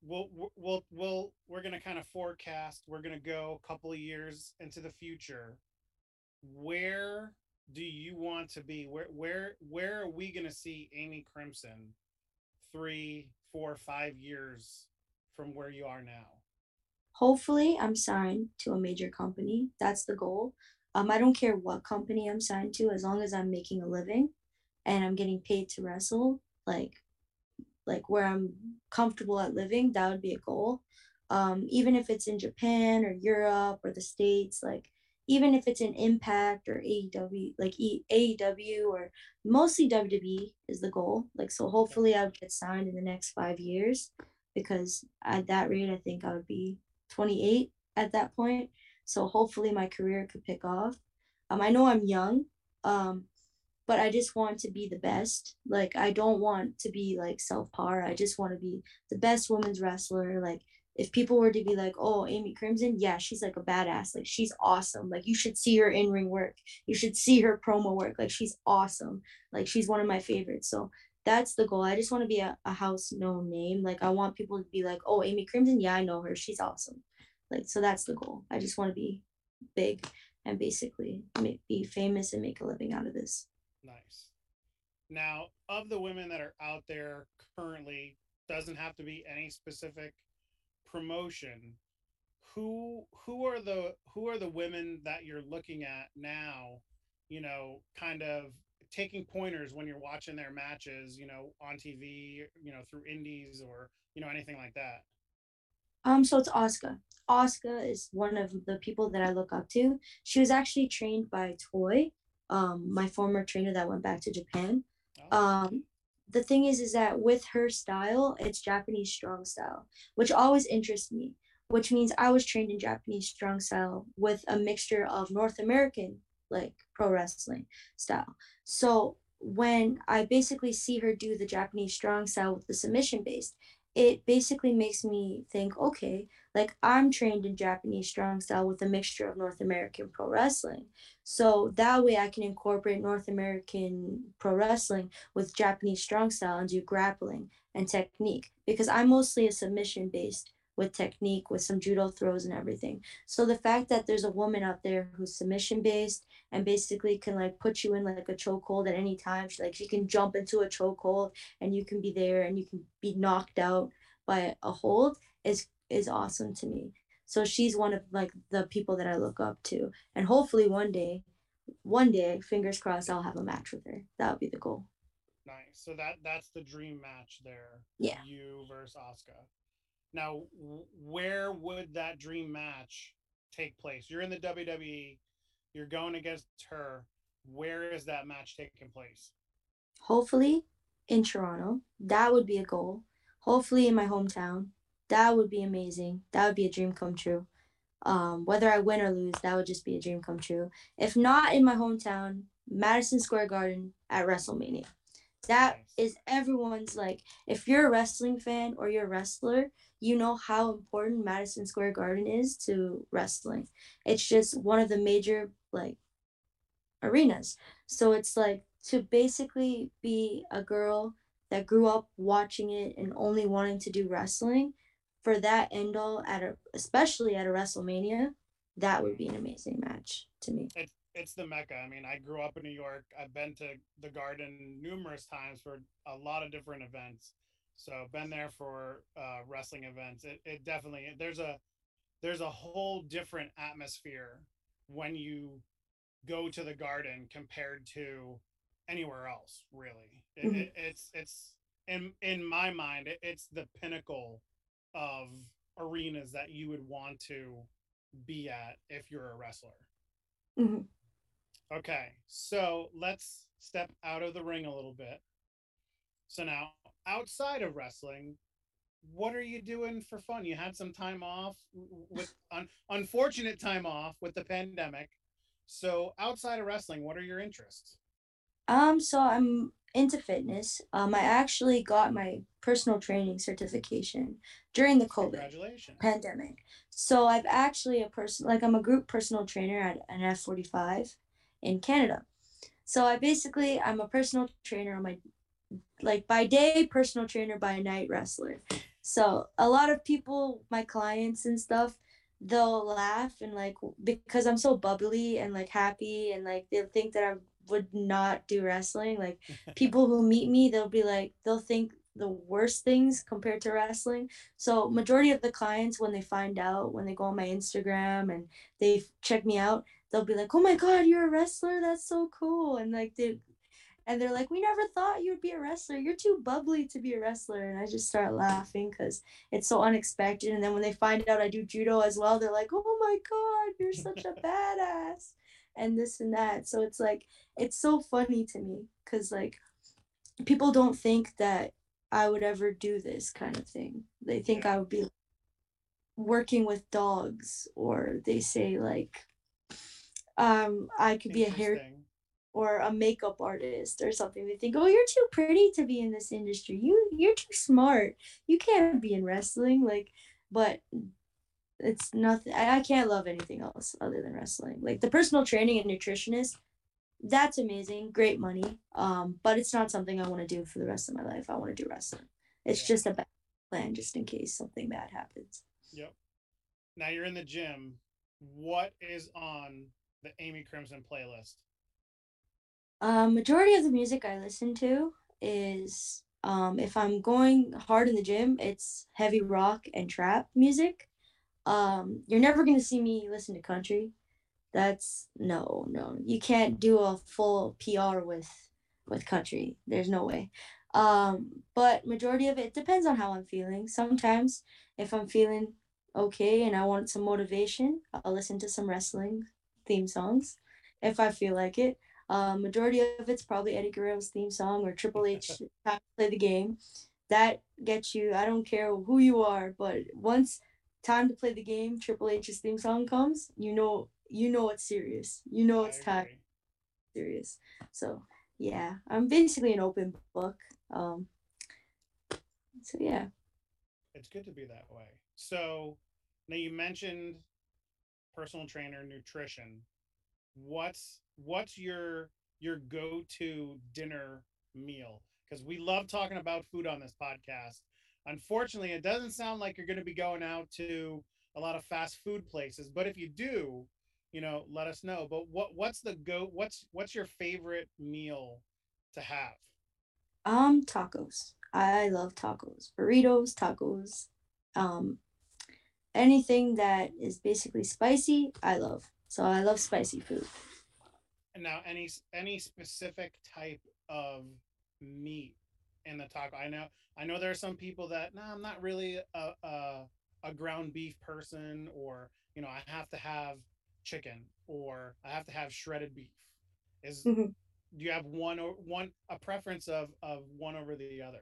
S1: we'll we'll we'll we're gonna kind of forecast. We're gonna go a couple of years into the future. Where do you want to be? Where where where are we gonna see Amy Crimson three, four, five years from where you are now?
S2: Hopefully, I'm signed to a major company. That's the goal. Um, I don't care what company I'm signed to, as long as I'm making a living and I'm getting paid to wrestle. Like, like where I'm comfortable at living, that would be a goal. Um, even if it's in Japan or Europe or the States, like even if it's in Impact or AEW, like AEW or mostly WWE is the goal. Like, so hopefully I would get signed in the next five years because at that rate, I think I would be 28 at that point. So hopefully my career could pick off. Um, I know I'm young, um, but I just want to be the best. Like, I don't want to be like self par. I just want to be the best women's wrestler. Like, if people were to be like, oh, Amy Crimson, yeah, she's like a badass. Like she's awesome. Like you should see her in ring work. You should see her promo work. Like she's awesome. Like she's one of my favorites. So that's the goal. I just want to be a, a house known name. Like I want people to be like, oh, Amy Crimson, yeah, I know her. She's awesome. Like so that's the goal. I just want to be big and basically be famous and make a living out of this.
S1: Nice. Now, of the women that are out there currently, doesn't have to be any specific promotion who who are the who are the women that you're looking at now you know kind of taking pointers when you're watching their matches you know on tv you know through indies or you know anything like that
S2: um so it's Asuka. Asuka is one of the people that I look up to. She was actually trained by Toy, um, my former trainer that went back to Japan. Oh. Um, the thing is is that with her style it's japanese strong style which always interests me which means i was trained in japanese strong style with a mixture of north american like pro wrestling style so when i basically see her do the japanese strong style with the submission based it basically makes me think okay like i'm trained in japanese strong style with a mixture of north american pro wrestling. So that way i can incorporate north american pro wrestling with japanese strong style and do grappling and technique because i'm mostly a submission based with technique with some judo throws and everything. So the fact that there's a woman out there who's submission based and basically can like put you in like a chokehold at any time she like she can jump into a chokehold and you can be there and you can be knocked out by a hold is is awesome to me. So she's one of like the people that i look up to. And hopefully one day one day fingers crossed i'll have a match with her. That would be the goal.
S1: Nice. So that that's the dream match there.
S2: Yeah.
S1: You versus Asuka. Now where would that dream match take place? You're in the wwe you're going against her. Where is that match taking place?
S2: Hopefully in toronto. That would be a goal. Hopefully in my hometown. That would be amazing. That would be a dream come true. Um, whether i win or lose that would just be a dream come true. If not in my hometown madison square garden at wrestlemania. That is everyone's like if you're a wrestling fan or you're a wrestler you know how important madison square garden is to wrestling. It's just one of the major like arenas. So it's like to basically be a girl that grew up watching it and only wanting to do wrestling for that end all at a especially at a wrestlemania that would be an amazing match to me.
S1: It's, it's the mecca. I mean i grew up in new york. I've been to the garden numerous times for a lot of different events so been there for uh, wrestling events it, it definitely there's a there's a whole different atmosphere when you go to the garden compared to anywhere else really it, mm-hmm. it, it's it's in in my mind it, it's the pinnacle of arenas that you would want to be at if you're a wrestler mm-hmm. okay so let's step out of the ring a little bit so now outside of wrestling what are you doing for fun you had some time off with un, unfortunate time off with the pandemic so outside of wrestling what are your interests
S2: um, so I'm into fitness. Um, I actually got my personal training certification during the COVID pandemic. So I've actually a person like I'm a group personal trainer at an F45 in Canada. So I basically I'm a personal trainer on my like by day personal trainer, by night wrestler. So a lot of people, my clients and stuff, they'll laugh and like because I'm so bubbly and like happy and like they'll think that I would not do wrestling. Like people who meet me, they'll be like they'll think the worst things compared to wrestling. So majority of the clients when they find out when they go on my Instagram and they check me out, they'll be like, "Oh my god, you're a wrestler. That's so cool." And like they and they're like, "We never thought you would be a wrestler. You're too bubbly to be a wrestler." And I just start laughing cuz it's so unexpected. And then when they find out I do judo as well, they're like, "Oh my god, you're such a badass." And this and that. So it's like it's so funny to me cuz like people don't think that I would ever do this kind of thing. They think I would be working with dogs or they say like um I could be a hair or a makeup artist or something. They think, "Oh, you're too pretty to be in this industry. You you're too smart. You can't be in wrestling." Like but it's nothing I, I can't love anything else other than wrestling. Like the personal training and nutritionist that's amazing, great money. Um, but it's not something I want to do for the rest of my life. I want to do wrestling. It's yeah. just a bad plan, just in case something bad happens.
S1: Yep. Now you're in the gym. What is on the Amy Crimson playlist?
S2: Um, majority of the music I listen to is um, if I'm going hard in the gym, it's heavy rock and trap music. Um, you're never gonna see me listen to country. That's no no. You can't do a full pr with with country. There's no way. Um but majority of it depends on how i'm feeling. Sometimes if i'm feeling okay and i want some motivation i'll listen to some wrestling theme songs if i feel like it um majority of it's probably eddie guerrero's theme song or triple h play the game that gets you i don't care who you are but once time to play the game triple h's theme song comes you know you know it's serious. You know it's time serious. So yeah, I'm basically an open book. Um, so yeah.
S1: It's good to be that way. So now you mentioned personal trainer nutrition. What's what's your your go-to dinner meal? Because we love talking about food on this podcast. Unfortunately, it doesn't sound like you're going to be going out to a lot of fast food places, but if you do, you know, let us know. But what what's the go what's what's your favorite meal to have?
S2: Um tacos. I love tacos. Burritos, tacos. Um anything that is basically spicy, I love. So I love spicy food.
S1: Now any any specific type of meat in the taco. I know I know there are some people that no, nah, I'm not really a, a a ground beef person or you know, I have to have chicken or I have to have shredded beef. Is mm-hmm. do you have one or one a preference of of one over the other?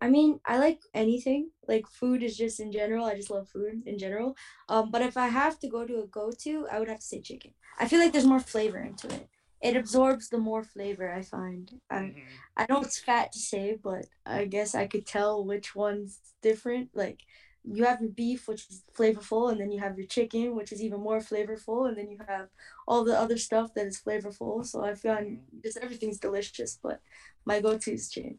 S2: I mean, I like anything. Like food is just in general. I just love food in general. Um, but if I have to go to a go-to, I would have to say chicken. I feel like there's more flavor into it. It absorbs the more flavor. I find. I mm-hmm. I know it's fat to say, but I guess I could tell which one's different. Like you have your beef, which is flavorful, and then you have your chicken, which is even more flavorful, and then you have all the other stuff that is flavorful. So I find mm-hmm. just everything's delicious, but my go-to is chicken.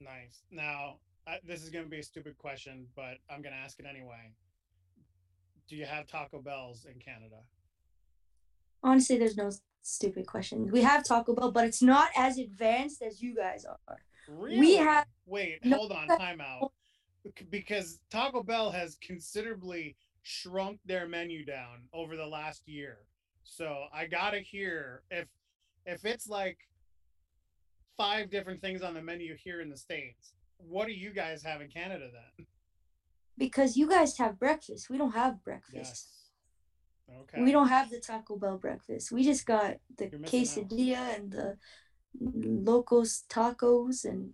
S1: Nice. Now, I, this is going to be a stupid question, but I'm going to ask it anyway. Do you have Taco Bells in Canada?
S2: Honestly, there's no stupid question. We have Taco Bell, but it's not as advanced as you guys are.
S1: Really? We have. Wait, hold on, time out because Taco Bell has considerably shrunk their menu down over the last year. So I gotta hear if if it's like five different things on the menu here in the states. What do you guys have in Canada then?
S2: Because you guys have breakfast. We don't have breakfast. Yes. Okay. We don't have the Taco Bell breakfast. We just got the quesadilla out. and the locos tacos and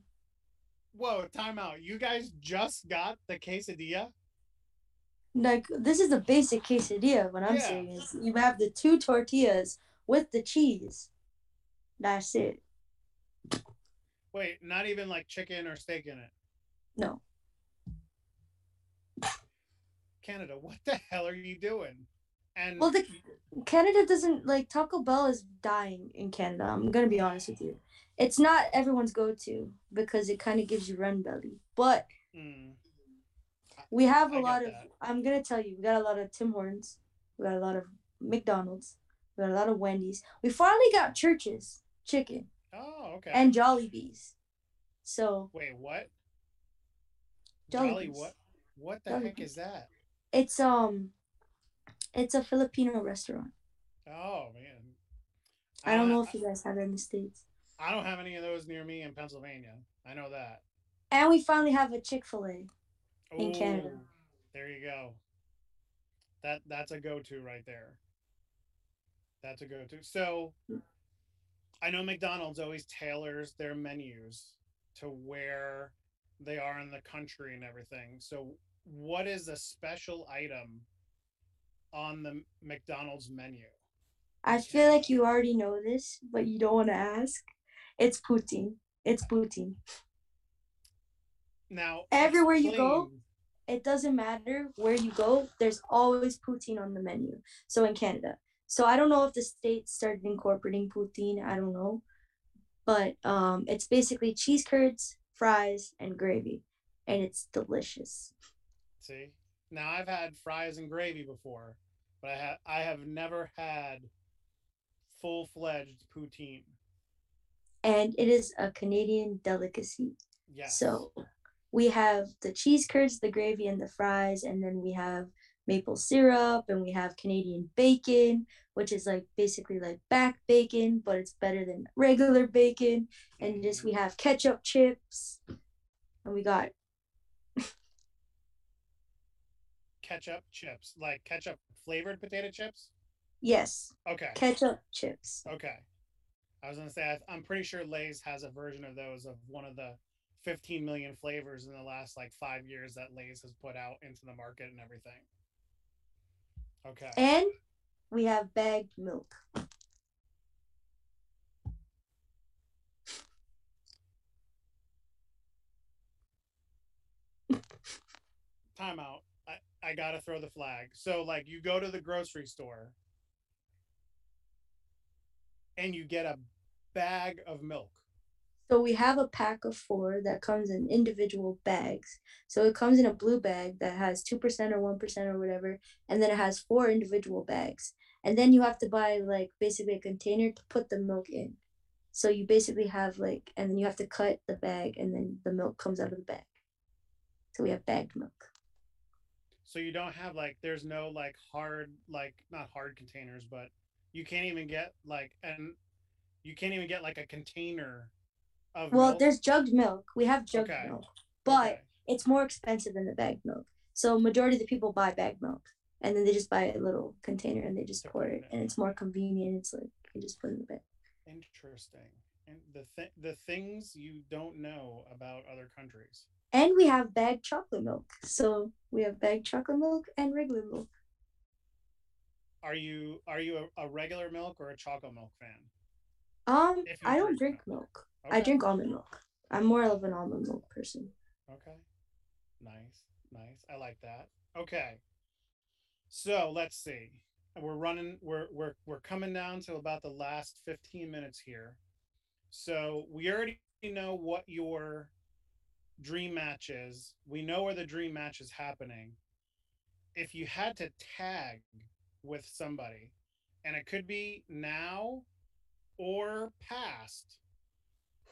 S1: whoa, time out. You guys just got the quesadilla?
S2: Like this is the basic quesadilla. What I'm yeah. saying is you have the two tortillas with the cheese. That's it.
S1: Wait, not even like chicken or steak in it.
S2: No.
S1: Canada, what the hell are you doing?
S2: And well, the Canada doesn't like Taco Bell is dying in Canada. I'm gonna be honest with you it's not everyone's go-to because it kind of gives you run belly. But
S1: Mm.
S2: we have a
S1: I
S2: lot of.
S1: that.
S2: I'm gonna tell you, we got a lot of Tim Hortons, we got a lot of McDonald's, we got a lot of Wendy's. We finally got Church's chicken
S1: Oh, okay.
S2: and Jollibees. So
S1: Wait, what?
S2: Jollibees.
S1: Jolly what? What the heck is that?
S2: it's um, it's a Filipino restaurant.
S1: Oh man.
S2: I don't know
S1: ha-
S2: if you guys have it in the states.
S1: I don't have any of those near me in Pennsylvania. I know that.
S2: And we finally have a Chick Fil A. In Canada.
S1: There you go. That that's a go-to right there. That's a go-to. So I know McDonald's always tailors their menus to where they are in the country and everything. So what is a special item on the McDonald's menu?
S2: I feel like you already know this, but you don't want to ask. It's poutine. It's poutine.
S1: Now
S2: Everywhere you go, It doesn't matter where you go. There's always poutine on the menu. So in Canada. So I don't know if the state started incorporating poutine. I don't know, but um, it's basically cheese curds, fries, and gravy, and it's delicious.
S1: See, now I've had fries and gravy before, but I have I have never had full fledged poutine.
S2: And it is a Canadian delicacy.
S1: Yes.
S2: So we have the cheese curds, the gravy, and the fries, and then we have maple syrup, and we have Canadian bacon, which is like basically like back bacon, but it's better than regular bacon. And just we have ketchup chips, and we got
S1: ketchup chips, like ketchup flavored potato chips.
S2: yes,
S1: Okay.
S2: ketchup chips.
S1: Okay. I was gonna say I'm pretty sure Lay's has a version of those of one of the 15 million flavors in the last like five years that Lay's has put out into the market and everything. Okay.
S2: And we have bagged milk.
S1: Timeout. I, I gotta throw the flag. So like you go to the grocery store and you get a bag of milk.
S2: So we have a pack of four that comes in individual bags. So it comes in a blue bag that has 2% or 1% or whatever. And then it has four individual bags. And then you have to buy like basically a container to put the milk in. So you basically have like, and then you have to cut the bag and then the milk comes out of the bag. So we have bagged milk.
S1: So you don't have like there's no like hard like not hard containers, but you can't even get like and you can't even get like a container
S2: Well,
S1: milk?
S2: there's jugged milk. We have jugged
S1: Okay.
S2: milk, but
S1: Okay.
S2: it's more expensive than the bagged milk. So majority of the people buy bagged milk, and then they just buy a little container and they just pour it,
S1: it
S2: and it's more convenient. It's like you just put it in the bag.
S1: Interesting. And the th- the things you don't know about other countries.
S2: And we have bagged chocolate milk. So we have bagged chocolate milk and regular milk.
S1: Are you are you a, a regular milk or a chocolate milk fan?
S2: Um, I don't
S1: drink
S2: drink milk.
S1: Okay.
S2: I drink almond milk. I'm more of an almond milk person.
S1: Okay. Nice. Nice. I like that. Okay. So let's see. We're running we're we're we're coming down to about the last 15 minutes here. So we already know what your dream match is. We know where the dream match is happening. If you had to tag with somebody, and it could be now or past,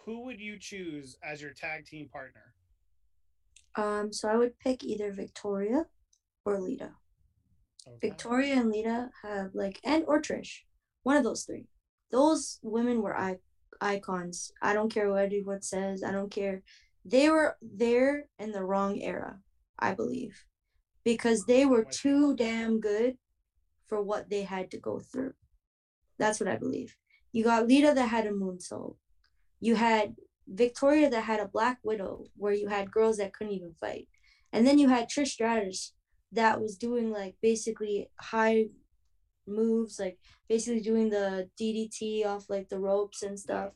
S1: who would you choose as your tag team partner?
S2: Um, so I would pick either Victoria or Lita.
S1: Okay.
S2: Victoria and Lita have like and or Trish, one of those three. Those women were I- icons. I don't care what anyone says. I don't care. They were there in the wrong era, I believe, because they were too damn good for what they had to go through. That's what I believe. You got Lita that had a moonsault. You had Victoria that had a Black Widow, where you had girls that couldn't even fight, and then you had Trish Stratus that was doing like basically high moves, like basically doing the DDT off like the ropes and stuff.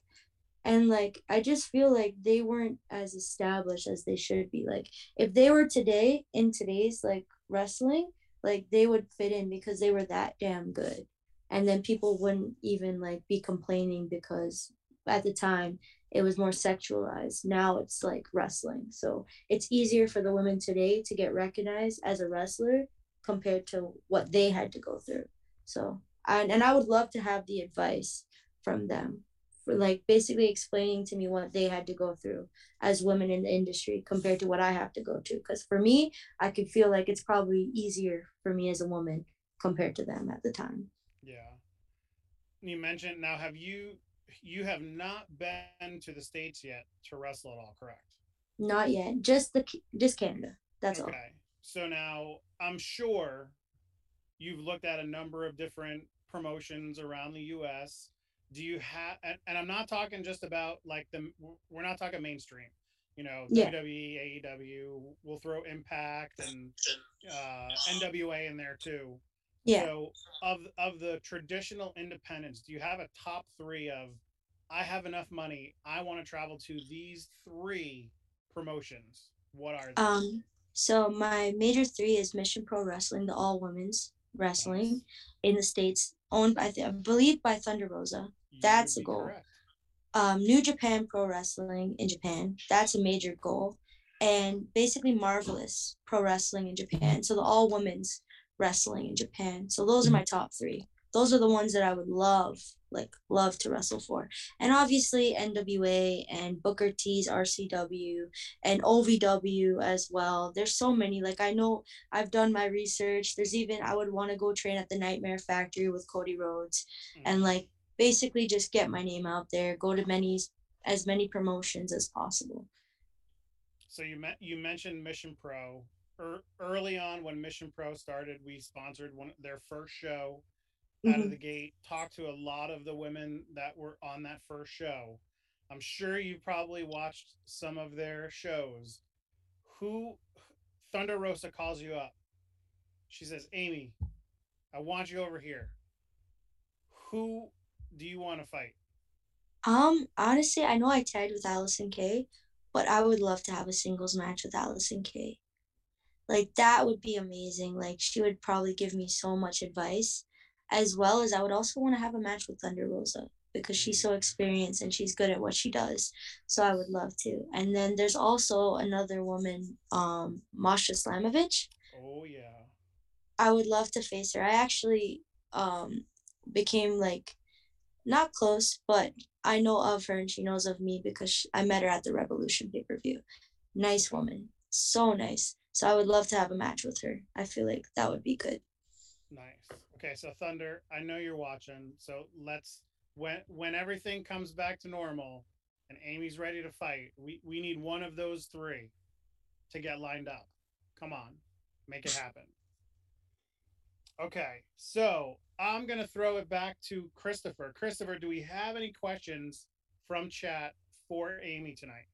S2: And like I just feel like they weren't as established as they should be. Like if they were today in today's like wrestling, like they would fit in because they were that damn good. And then people wouldn't even like be complaining because at the time it was more sexualized. Now it's like wrestling. So it's easier for the women today to get recognized as a wrestler compared to what they had to go through. So and, and I would love to have the advice from them for like basically explaining to me what they had to go through as women in the industry compared to what I have to go to. Because for me, I could feel like it's probably easier for me as a woman compared to them at the time.
S1: Yeah. You mentioned now, have you you have not been to the states yet to wrestle at all, correct?
S2: Not yet. Just the just Canada. That's okay. all. Okay.
S1: So now I'm sure you've looked at a number of different promotions around the US. Do you have and, and I'm not talking just about like the we're not talking mainstream. You know, yeah. WWE, AEW, we'll throw Impact and uh, NWA in there too. Yeah. So of of the traditional independents, do you have a top three of I have enough money, I want to travel to these three promotions? What are
S2: they? Um so my major three is Mission Pro Wrestling, the all women's wrestling nice. in the States, owned by I believe by Thunder Rosa. That's a goal. Um, New Japan Pro Wrestling in Japan. That's a major goal. And basically Marvelous Pro Wrestling in Japan. So the all women's wrestling in Japan. So those are mm-hmm. my top three. Those are the ones that I would love, like love to wrestle for. And obviously NWA and Booker T's ROW and OVW as well. There's so many. Like I know I've done my research. There's even I would want to go train at the Nightmare Factory with Cody Rhodes hmm. and like basically just get my name out there, go to many as many promotions as possible.
S1: So you met you mentioned Mission Pro er, early on when Mission Pro started, we sponsored one their first show mm-hmm. out of mm-hmm. the gate. Talked to a lot of the women that were on that first show. I'm sure you probably watched some of their shows. Who Thunder Rosa calls you up. She says, "Amy, I want you over here. Who do you want to fight?"
S2: Um, honestly, I know I tagged with Allysin Kay, but I would love to have a singles match with Allysin Kay. Like that would be amazing. Like she would probably give me so much advice, as well as I would also want to have a match with Thunder Rosa because she's so experienced and she's good at what she does. So I would love to. And then there's also another woman, um, Masha Slamovich.
S1: Oh yeah.
S2: I would love to face her. I actually um became like not close, but I know of her and she knows of me because she, I met her at the Revolution pay per view. Nice woman, so nice. So I would love to have a match with her. I feel like that would be good.
S1: Nice. Okay, so Thunder, I know you're watching. So let's when when everything comes back to normal and Amy's ready to fight, we we need one of those three to get lined up. Come on. Make it happen. Okay. So, I'm going to throw it back to Christopher. Christopher, do we have any questions from chat for Amy tonight?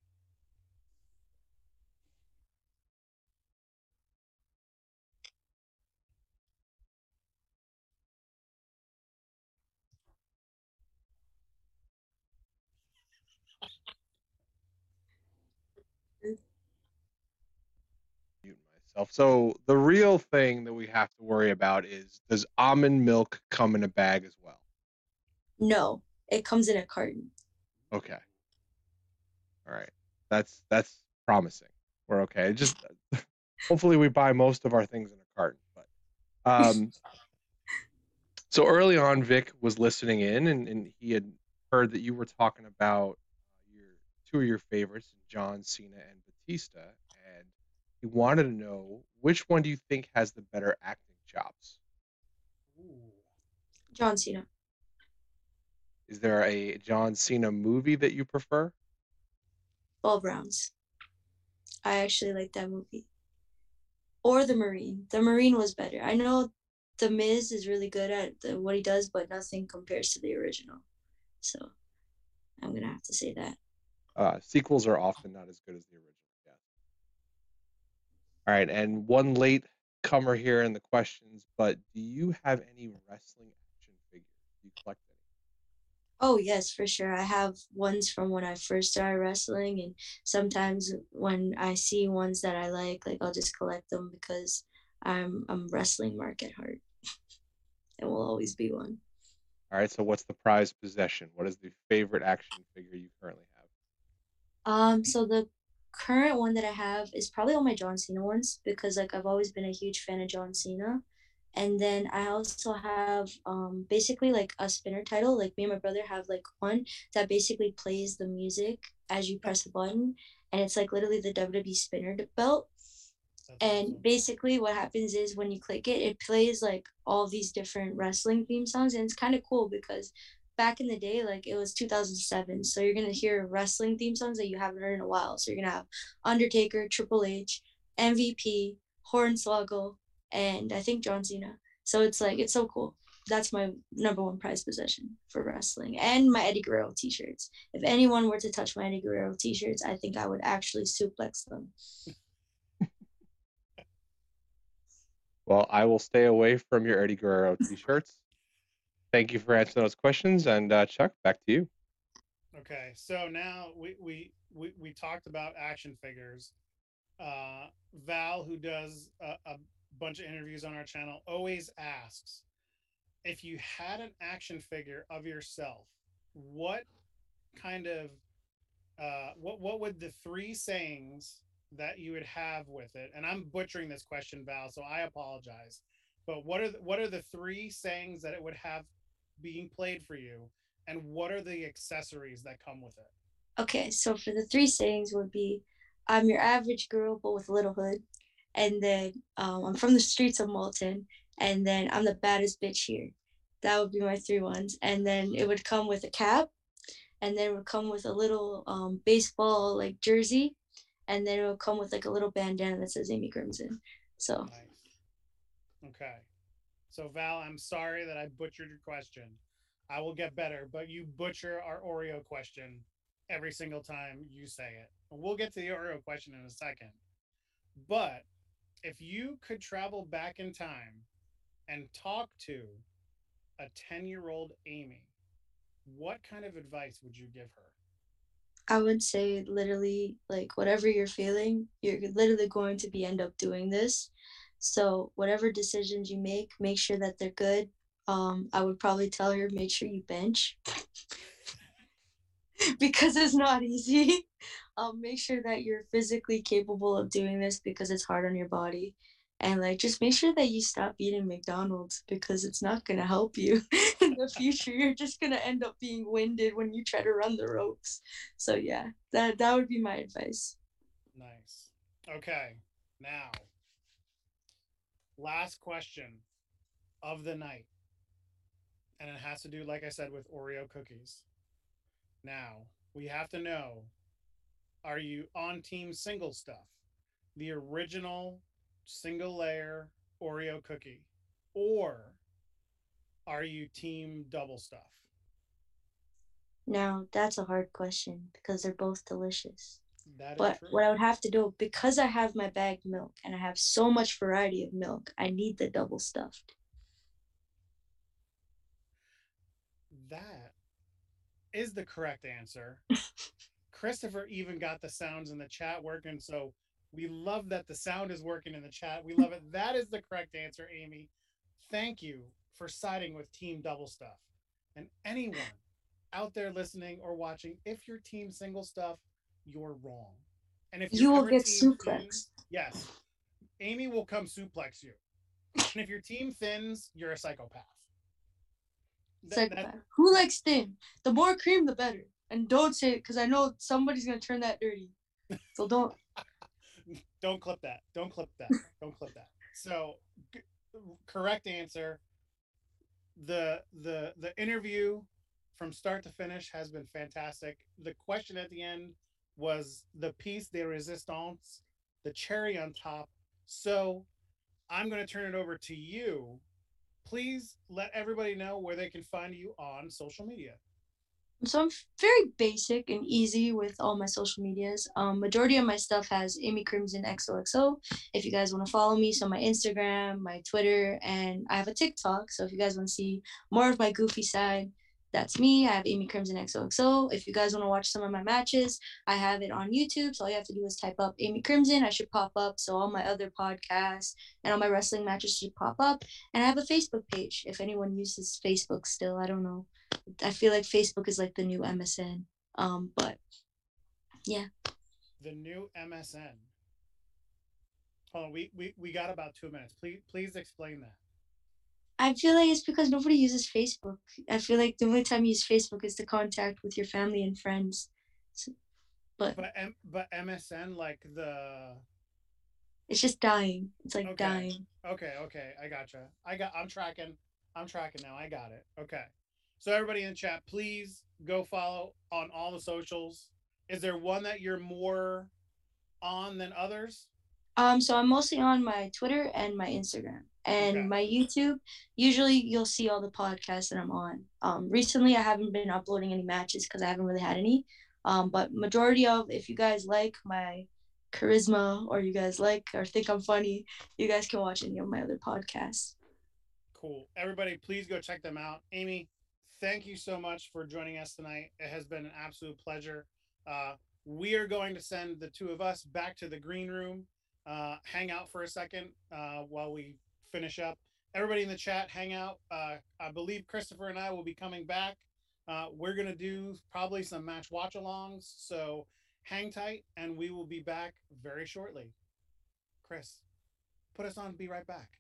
S3: Myself. So the real thing that we have to worry about is does almond milk come in a bag as well?
S2: No, it comes in a carton.
S3: Okay. All right. That's that's promising. We're okay. Just hopefully we buy most of our things in a carton. But um so early on Vic was listening in and, and he had heard that you were talking about your two of your favorites, John Cena and Batista, he wanted to know which one do you think has the better acting chops?
S2: John Cena.
S3: Is there a John Cena movie that you prefer?
S2: 12 Rounds. I actually like that movie. Or The Marine. The Marine was better. I know The Miz is really good at the, what he does, but nothing compares to the original. So I'm going to have to say that.
S3: Uh, sequels are often not as good as the original. All right, and one late comer here in the questions, but do you have any wrestling action figures? Do you collect any?
S2: Oh yes, for sure. I have ones from when I first started wrestling, and sometimes when I see ones that I like, like I'll just collect them because I'm I'm wrestling mark at heart, and will always be one.
S3: All right. So, what's the prized possession? What is the favorite action figure you currently have?
S2: Um, so the current one that I have is probably all my John Cena ones because like I've always been a huge fan of John Cena. And then I also have um basically like a spinner title. Like me and my brother have like one that basically plays the music as you press a button. And it's like literally the WWE spinner belt.
S1: That's
S2: And
S1: awesome.
S2: basically, what happens is when you click it, it plays like all these different wrestling theme songs, and it's kind of cool because back in the day, like it was 2007, so you're gonna hear wrestling theme songs that you haven't heard in a while. So you're gonna have Undertaker, Triple H, MVP, Hornswoggle, and I think John Cena. So it's like it's so cool. That's my number one prize possession for wrestling, and my Eddie Guerrero T-shirts. If anyone were to touch my Eddie Guerrero T-shirts, I think I would actually suplex them.
S3: Well, I will stay away from your Eddie Guerrero t-shirts. Thank you for answering those questions, and uh, Chuck, back to you.
S1: Okay, so now we we we, we talked about action figures. Uh, Val, who does a, a bunch of interviews on our channel, always asks if you had an action figure of yourself, what kind of uh, what what would the three sayings that you would have with it? And I'm butchering this question, Val, so I apologize. But what are the, what are the three sayings that it would have being played for you, and what are the accessories that come with it?
S2: Okay, so for the three sayings would be I'm your average girl but with a little hood. And then um, I'm from the streets of Malton. And then I'm the baddest bitch here. That would be my three ones. And then it would come with a cap. And then it would come with a little um, baseball like jersey. And then it would come with like a little bandana that says Amy Crimson. So
S1: Nice. Okay. So Val, I'm sorry that I butchered your question. I will get better, but you butcher our Oreo question every single time you say it. We'll get to the Oreo question in a second. But if you could travel back in time and talk to a 10 year old Amy, what kind of advice would you give her?
S2: I would say literally like whatever you're feeling, you're literally going to be end up doing this. So whatever decisions you make, make sure that they're good. Um, I would probably tell her make sure you bench because it's not easy. Um, make sure that you're physically capable of doing this because it's hard on your body. And like just make sure that you stop eating McDonald's because it's not gonna help you in the future. You're just gonna end up being winded when you try to run the ropes. So yeah, that that would be my advice.
S1: Nice. Okay. Now, last question of the night. And it has to do, like I said, with Oreo cookies. Now, we have to know are you on team single stuff? The original single layer Oreo cookie? Or are you team double stuff?
S2: Now that's a hard question because they're both delicious.
S1: That is
S2: But
S1: true.
S2: what I would have to do because I have my bagged milk and I have so much variety of milk, I need the double stuffed.
S1: That is the correct answer. Christopher even got the sounds in the chat working. So we love that the sound is working in the chat. We love it. That is the correct answer, Amy. Thank you for siding with Team Double Stuff. And anyone out there listening or watching, if you're Team Single Stuff, you're wrong. And if
S2: You will get suplexed.
S1: Yes, Amy will come suplex you. And if your team thins, you're a psychopath. Th-
S2: Psychopath. Who likes thin? The more cream, the better. And don't say it because I know somebody's gonna turn that dirty. So don't.
S1: don't clip that. Don't clip that. Don't clip that. So, g- correct answer. The the the interview from start to finish has been fantastic. The question at the end was the piece de resistance, the cherry on top. So, I'm going to turn it over to you. Please let everybody know where they can find you on social media.
S2: So I'm very basic and easy with all my social medias. Um, majority of my stuff has Amy Crimson XOXO. If you guys want to follow me, so my Instagram, my Twitter, and I have a TikTok. So if you guys want to see more of my goofy side, that's me. I have Amy Crimson XOXO. If you guys want to watch some of my matches, I have it on YouTube. So all you have to do is type up Amy Crimson. I should pop up. So all my other podcasts and all my wrestling matches should pop up. And I have a Facebook page. If anyone uses Facebook still, I don't know. I feel like Facebook is like the new MSN. Um, but Yeah.
S1: The new MSN. On, we, we, we got about two minutes. Please please explain that.
S2: I feel like it's because nobody uses Facebook. I feel like the only time you use Facebook is to contact with your family and friends. So, but
S1: But M, but MSN like the
S2: it's just dying. It's like
S1: Okay.
S2: dying.
S1: Okay, okay, I gotcha. I got. I'm tracking. I'm tracking now. I got it. Okay. So everybody in the chat, please go follow on all the socials. Is there one that you're more on than others?
S2: Um, so I'm mostly on my Twitter and my Instagram and
S1: Okay.
S2: my YouTube. Usually, you'll see all the podcasts that I'm on. Um, recently, I haven't been uploading any matches because I haven't really had any. Um, but majority of, if you guys like my charisma or you guys like or think I'm funny, you guys can watch any of my other podcasts.
S1: Cool. Everybody, please go check them out. Amy, thank you so much for joining us tonight. It has been an absolute pleasure. Uh, we are going to send the two of us back to the green room, uh, hang out for a second uh, while we finish up. Everybody in the chat, hang out. Uh, I believe Christopher and I will be coming back. Uh, we're going to do probably some match watch alongs. So hang tight and we will be back very shortly. Chris, put us on. Be right back.